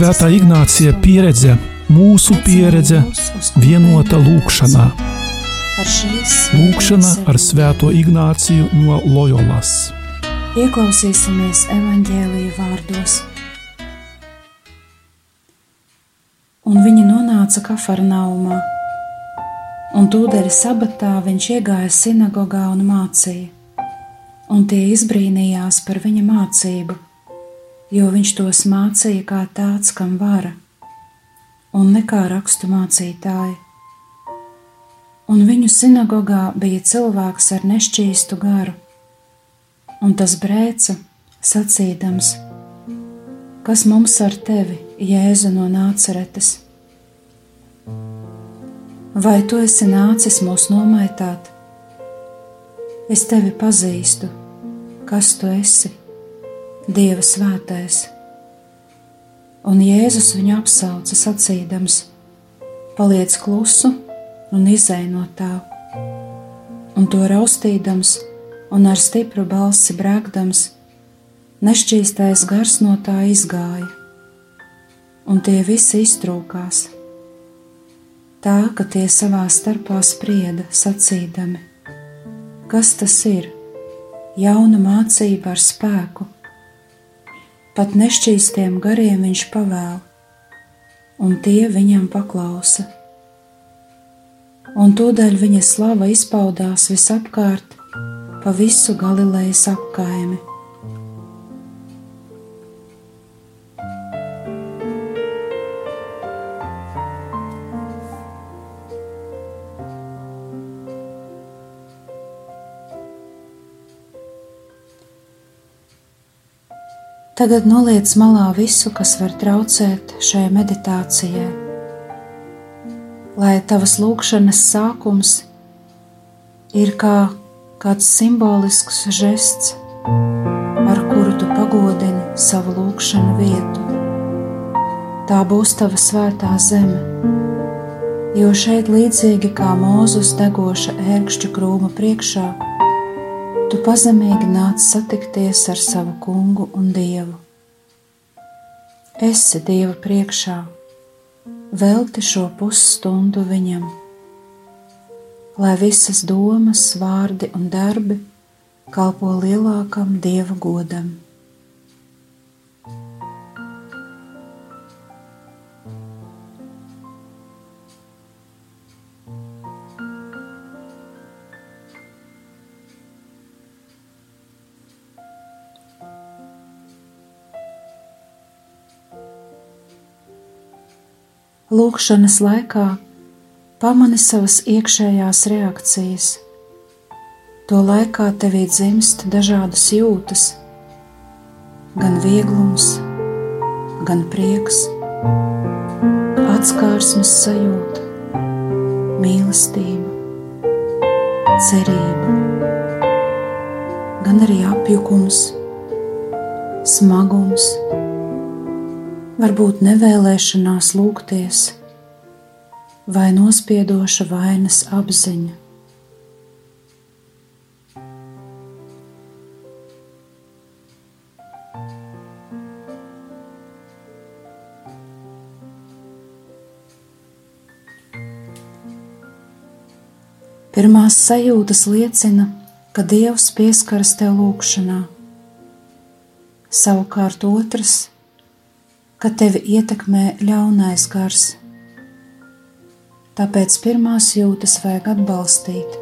Svētā Ignācija pieredze, mūsu pieredze, vienota lūkšanā. Lūkšana ar Svēto Ignāciju no Loyolas. Ieklausīsimies evaņģēlīja vārdos. Un viņi nonāca Kafarnaumā, un tūdaļ sabatā viņš iegāja sinagogā un mācīja, un tie izbrīnījās par viņa mācību jo viņš tos mācīja kā tāds, kam vara, un ne kā rakstu mācītāji. Un viņu sinagogā bija cilvēks ar nešķīstu garu, un tas brēca, sacīdams: Kas mums ar tevi, Jēzu no nāceretes? Vai tu esi nācis mūs nomaitāt? Es tevi pazīstu, kas tu esi Dieva svētais. Un Jēzus viņu apsauca sacīdams: Paliec klusu un izēj no tā. Un to raustīdams un ar stipru balsi brākdams, nešķīstais gars no tā izgāja, un tie visi iztrūkās. Tā, ka tie savā starpā sprieda, sacīdami: Kas tas ir? Jauna mācība ar spēku! Pat nešķīstiem gariem viņš pavēl, un tie viņam paklausa. Un tūdaļ viņa slava izpaudās visapkārt pa visu Galilejas apkaimi. Tagad noliec malā visu, kas var traucēt šai meditācijai. Lai tavas lūkšanas sākums ir kā kāds simbolisks žests, ar kuru tu pagodini savu lūkšanu vietu. Tā būs tava svētā zeme, jo šeit līdzīgi kā mūzus degoša ērkšķu krūma priekšā tu pazemīgi nāc satikties ar savu kungu un dievu. Esi dieva priekšā, velti šo pusstundu viņam, lai visas domas, vārdi un darbi kalpo lielākam dieva godam. Lūkšanas laikā pamani savas iekšējās reakcijas. To laikā tevī dzimst dažādas jūtas, gan vieglums, gan prieks, atskārsmes sajūta, mīlestība, cerība, gan arī apjukums, smagums varbūt nevēlēšanās lūgties vai nospiedoša vainas apziņa. Pirmās sajūtas liecina, ka Dievs pieskaras tev lūgšanā. Savukārt otrs ka tevi ietekmē ļaunais gars. Tāpēc pirmās jūtas vajag atbalstīt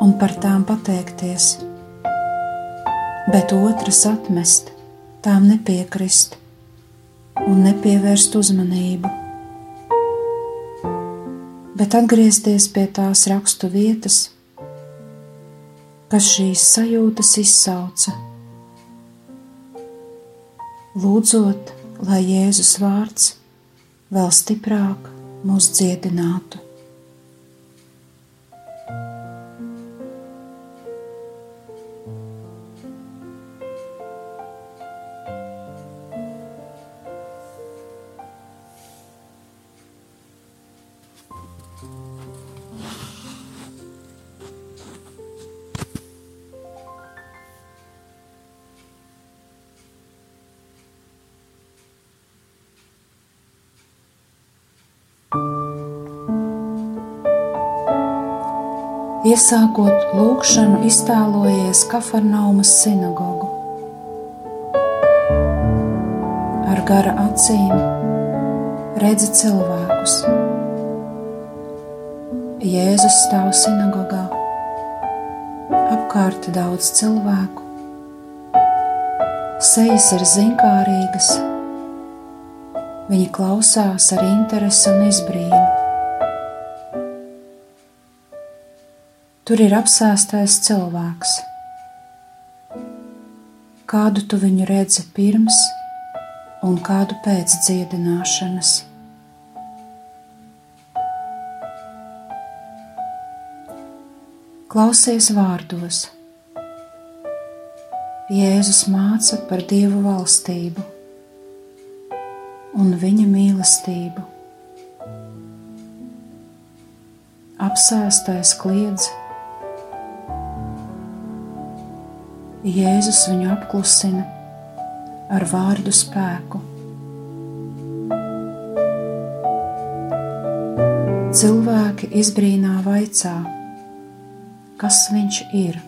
un par tām pateikties, bet otras atmest, tām nepiekrist un nepievērst uzmanību, bet atgriezties pie tās rakstu vietas, kas šīs sajūtas izsauca. Lūdzot, lai Jēzus vārds vēl stiprāk mūs dziedinātu. Iesākot lūkšanu, iztēlojies Kafarnaumas sinagogu. Ar gara acīm redzi cilvēkus. Jēzus stāv sinagogā, apkārt daudz cilvēku, sejas ir zinkārīgas, viņi klausās ar interesi un izbrīnu. Tur ir apsēstais cilvēks. Kādu tu viņu redzi pirms un kādu pēc dziedināšanas? Klausies vārdos. Jēzus māca par Dievu valstību un viņa mīlestību. Apsēstais kliedz, Jēzus viņu apklusina ar vārdu spēku. Cilvēki izbrīnā vaicā, kas viņš ir.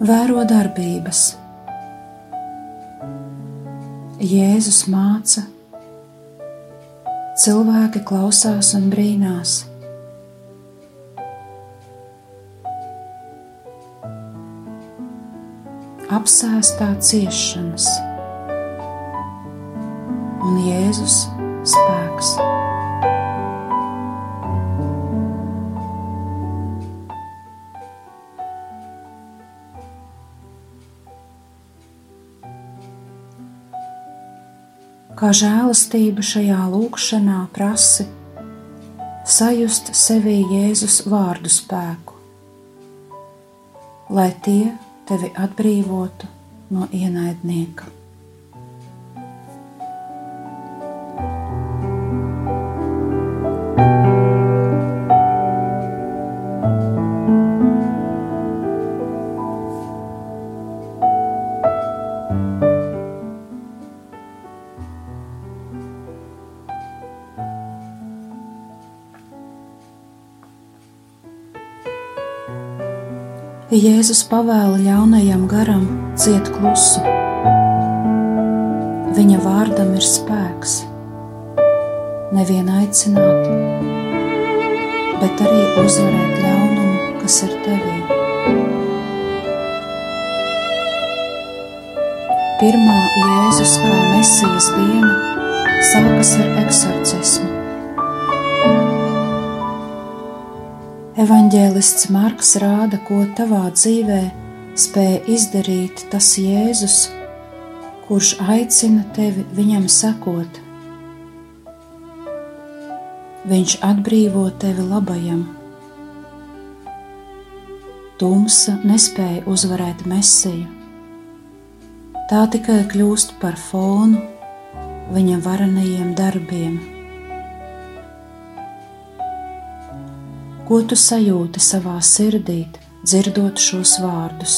Vēro darbības. Jēzus māca, cilvēki klausās un brīnās. apsēstā ciešanas, un Jēzus spēks. Kā žēlastība šajā lūkšanā prasi sajust sevī Jēzus vārdu spēku, lai tie, tevi atbrīvotu no ienaidnieka. Jēzus pavēla ļaunajam garam ciet klusu. Viņa vārdam ir spēks, nevien aicināt, bet arī uzvarēt ļaunumu, kas ir tevī. Pirmā Jēzus kā mesijas diena sākas ar eksorcismu. Evanģēlists Marks rāda, ko tavā dzīvē spēja izdarīt tas Jēzus, kurš aicina tevi viņam sekot. Viņš atbrīvo tevi labajam. Tumsa nespēja uzvarēt mesiju. Tā tikai kļūst par fonu viņa varenajiem darbiem. Ko tu sajūti savā sirdī, dzirdot šos vārdus?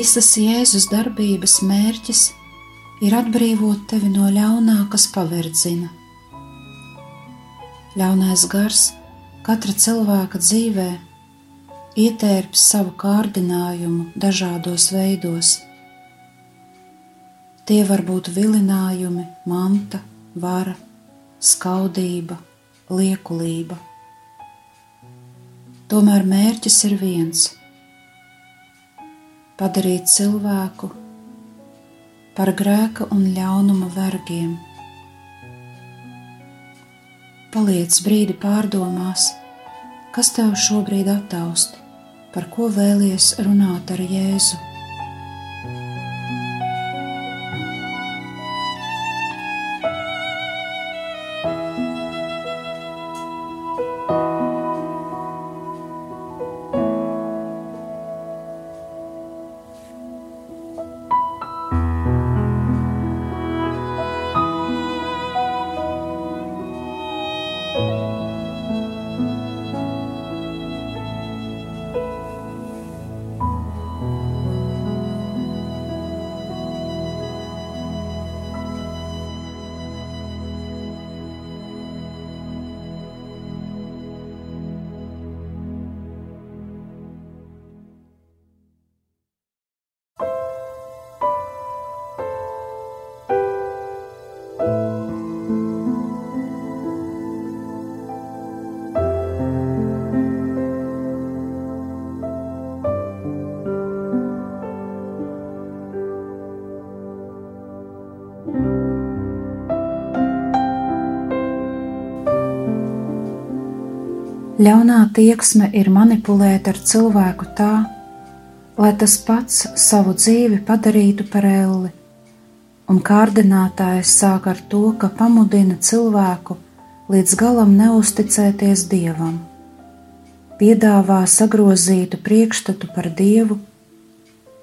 Visas Jēzus darbības mērķis ir atbrīvot tevi no ļaunā, kas paverdzina. Ļaunais gars katra cilvēka dzīvē ietērps savu kārdinājumu dažādos veidos. Tie var būt vilinājumi, manta, vara, skaudība, liekulība. Tomēr mērķis ir viens - padarīt cilvēku par grēka un ļaunuma vergiem. Paliec brīdi pārdomās, kas tev šobrīd attaust, par ko vēlies runāt ar Jēzu. Ļaunā tieksme ir manipulēt ar cilvēku tā, lai tas pats savu dzīvi padarītu par elli, un kārdinātājs sāk ar to, ka pamudina cilvēku līdz galam neusticēties dievam, piedāvā sagrozītu priekšstatu par dievu,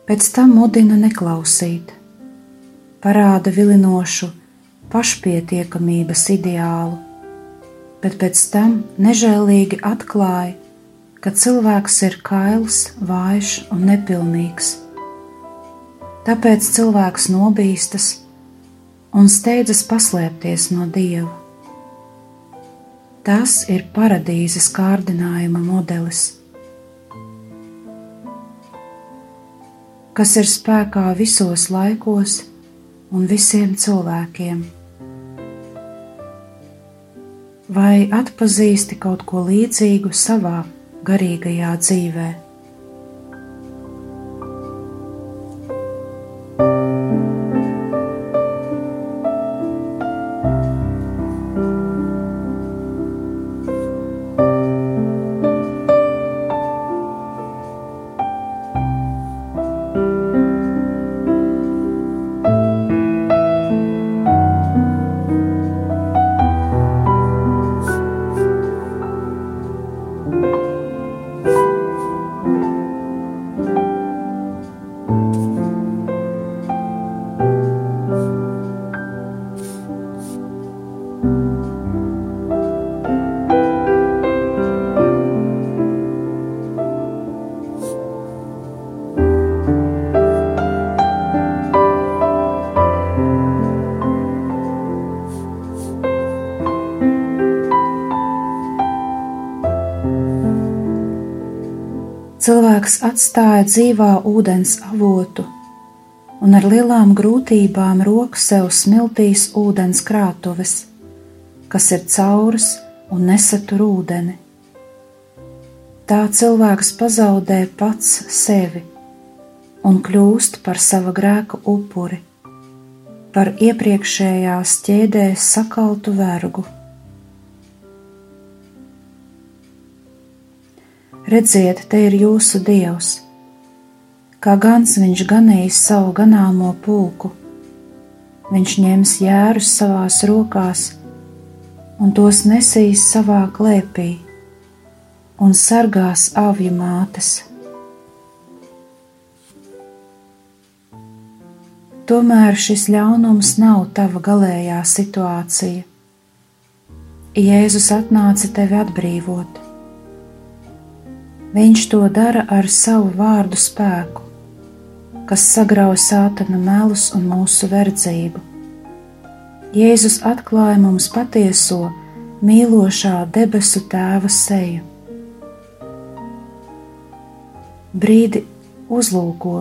pēc tam mudina neklausīt, parāda vilinošu pašpietiekamības ideālu bet pēc tam nežēlīgi atklāja, ka cilvēks ir kails, vājš un nepilnīgs. Tāpēc cilvēks nobīstas un steidzas paslēpties no dieva. Tas ir paradīzes kārdinājuma modelis, kas ir spēkā visos laikos un visiem cilvēkiem. Vai atpazīsti kaut ko līdzīgu savā garīgajā dzīvēm? Cilvēks atstāja dzīvā ūdens avotu un ar lielām grūtībām rok sev smiltīs ūdens krātuves, kas ir cauras un nesatur ūdeni. Tā cilvēks pazaudē pats sevi un kļūst par sava grēka upuri, par iepriekšējās ķēdēs sakaltu vergu. Redziet, te ir jūsu dievs. Kā gans viņš ganīs savu ganāmo pulku, viņš ņems jērus savās rokās un tos nesīs savā klēpī un sargās avju mātes. Tomēr šis ļaunums nav tava galējā situācija. Jēzus atnāca tevi atbrīvot. Viņš to dara ar savu vārdu spēku. kas sagrauj sātana melus un mūsu verdzību. Jēzus atklāja mums patieso, mīlošā debesu tēva seju. Brīdi uzlūko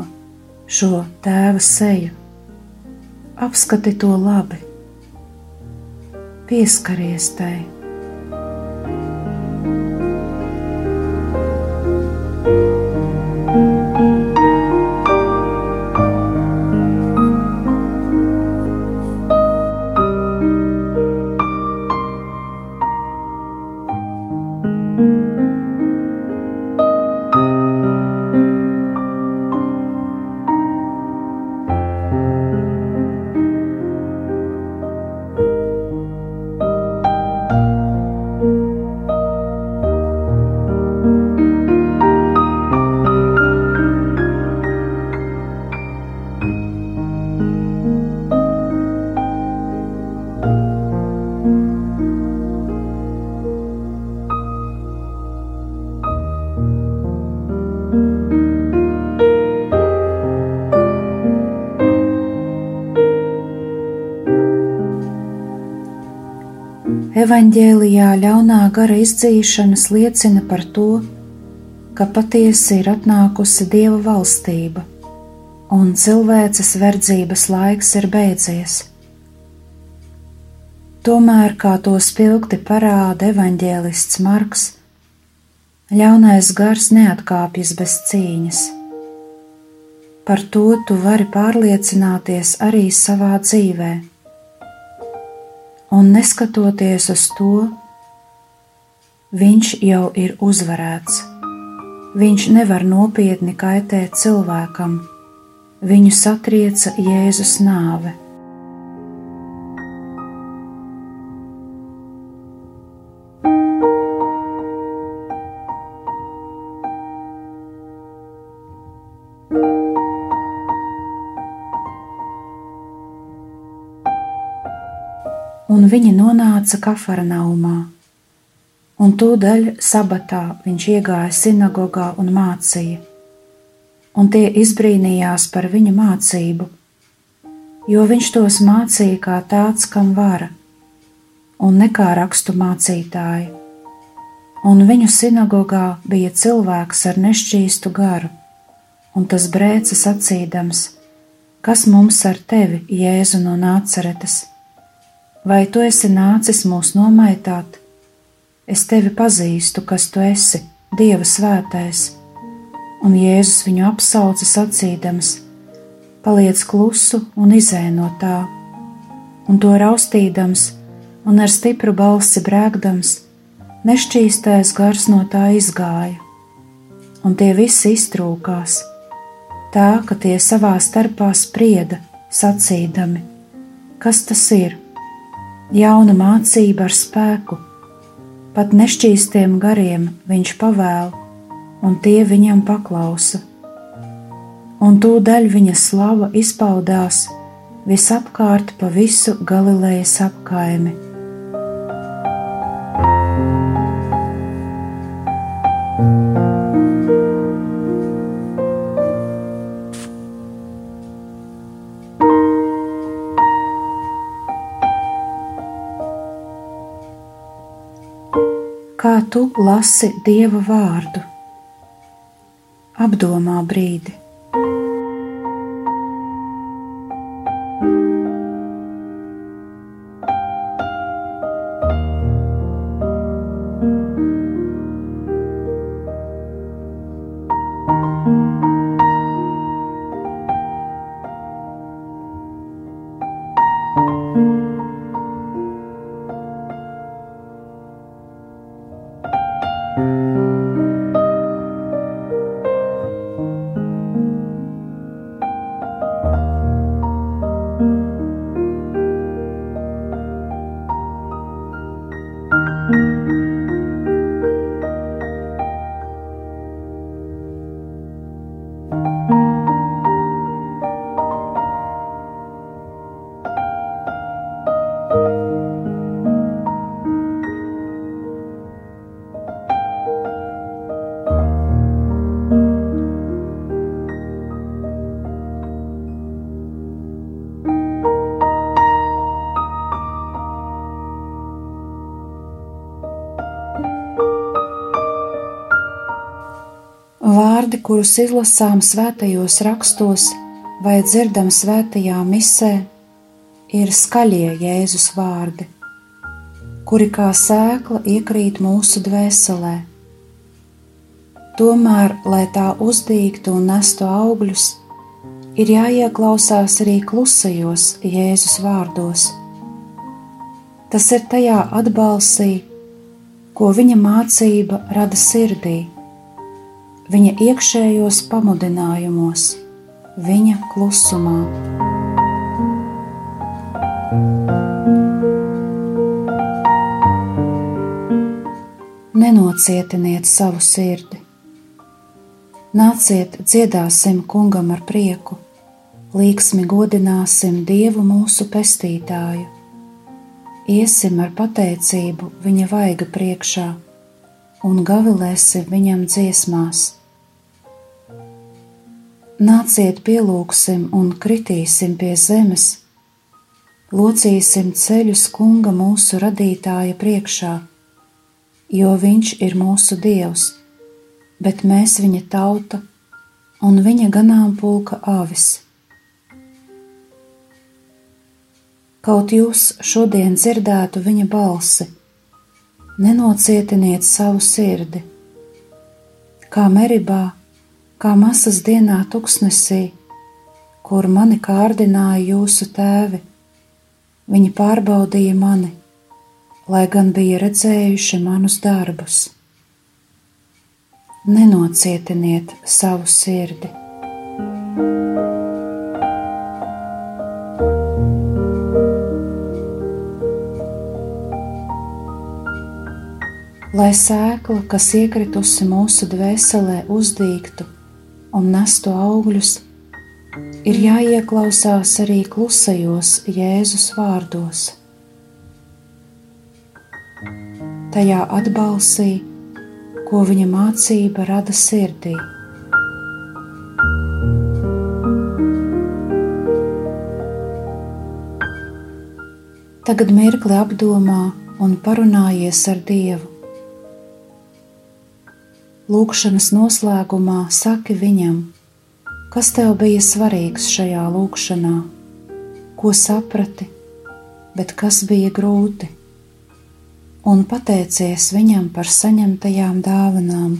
šo tēva seju, apskati to labi, pieskaries tai. Evanģēlijā ļaunā gara izdzīšanas liecina par to, ka patiesi ir atnākusi Dieva valstība, un cilvēces verdzības laiks ir beidzies. Tomēr, kā to spilgti parāda evanģēlists Marks, ļaunais gars neatkāpjas bez cīņas. Par to tu vari pārliecināties arī savā dzīvēm un neskatoties uz to, viņš jau ir uzvarēts. Viņš nevar nopietni kaitēt cilvēkam, viņu satrieca Jēzus nāve. Un viņi nonāca Kafarnaumā. Un tūdaļ sabatā viņš iegāja sinagogā un mācīja, un tie izbrīnījās par viņa mācību, jo viņš tos mācīja kā tāds, kam vara, un ne kā rakstu mācītāji. Un viņu sinagogā bija cilvēks ar nešķīstu garu, un tas brēca sacīdams: Kas mums ar tevi, Jēzu no Nāceretes? Vai tu esi nācis mūs nomaitāt? Es tevi pazīstu, kas tu esi, Dieva svētais. Un Jēzus viņu apsauca sacīdams: Paliec klusu un izēj no tā, un to raustīdams un ar stipru balsi brēkdams, nešķīstais gars no tā izgāja, un tie visi iztrūkās, tā ka tie savā starpā sprieda, sacīdami: Kas tas ir? Jauna mācība ar spēku, pat nešķīstiem gariem viņš pavēl, un tie viņam paklausa. Un tūdaļ viņa slava izpaudās visapkārt pa visu Galilejas apkaimi. Tu lasi Dieva vārdu. Apdomā brīdi. Kurus izlasām svētajos rakstos vai dzirdam svētajā misē, ir skaļie Jēzus vārdi, kuri kā sēkla iekrīt mūsu dvēselē. Tomēr, lai tā uzdīgtu un nestu augļus, ir jāieklausās arī klusajos Jēzus vārdos. Tas ir tajā atbalsī, ko viņa mācība rada sirdī viņa iekšējos pamudinājumos, viņa klusumā. Nenocietiniet savu sirdi. Nāciet, dziedāsim kungam ar prieku, līksmi godināsim Dievu mūsu pestītāju. Iesim ar pateicību viņa vaiga priekšā un gavilēsim viņam dziesmās. Nāciet, pielūgsim un kritīsim pie zemes, locīsim ceļus kunga mūsu radītāja priekšā, jo viņš ir mūsu dievs, bet mēs viņa tauta un viņa ganāmpulka avis. Kaut jūs šodien dzirdētu viņa balsi, nenocietiniet savu sirdi. Kā meribā, kā masas dienā tuksnesī, kur mani kārdināja jūsu tēvi, viņi pārbaudīja mani, lai gan bija redzējuši manus darbus. Nenocietiniet savu sirdi. Lai sēkla, kas iekritusi mūsu dvēselē, uzdīgtu un nestu augļus, ir jāieklausās arī klusajos Jēzus vārdos. Tajā atbalsī, ko viņa mācība rada sirdī. Tagad mirkli apdomā un parunājies ar Dievu Lūkšanas noslēgumā saki viņam, kas tev bija svarīgs šajā lūkšanā, ko saprati, bet kas bija grūti, un pateicies viņam par saņemtajām dāvanām.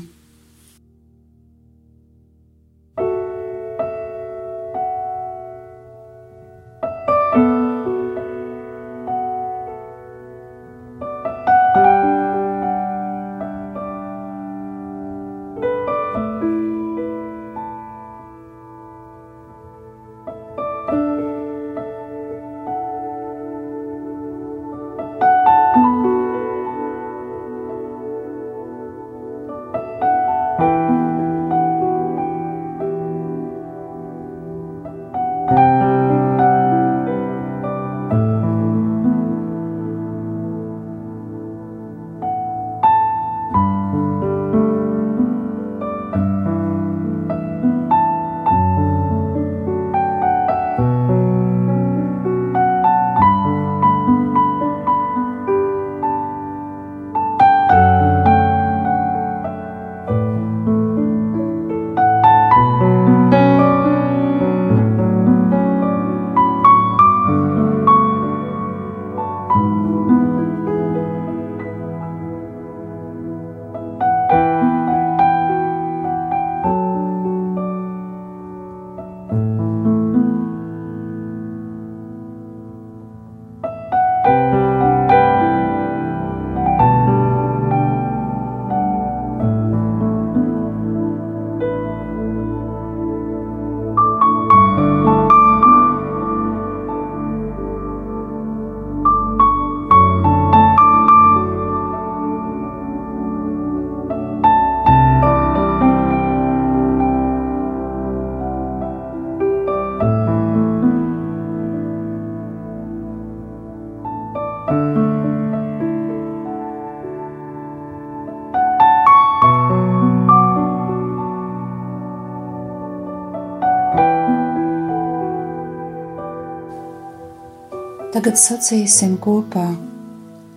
Tagad sacīsim kopā: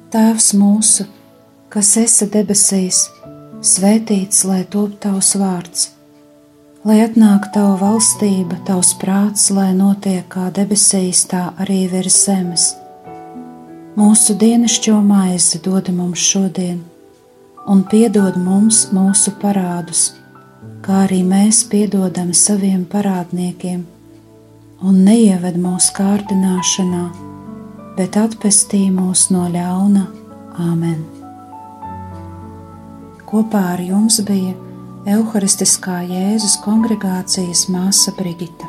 Tēvs mūsu, kas esi debesīs, svētīts lai top tavs vārds, lai atnāk tava valstība, tavs prāts, lai notiek kā debesīs, tā arī virs zemes. Mūsu dienascho maizi dod mums šodien, un piedod mums mūsu parādus, kā arī mēs piedodam saviem parādniekiem, un neieved mūsu kārdināšanā, bet atpestī mūs no ļauna. Āmen! Kopā ar jums bija Euharistiskā Jēzus kongregācijas māsa Brigita.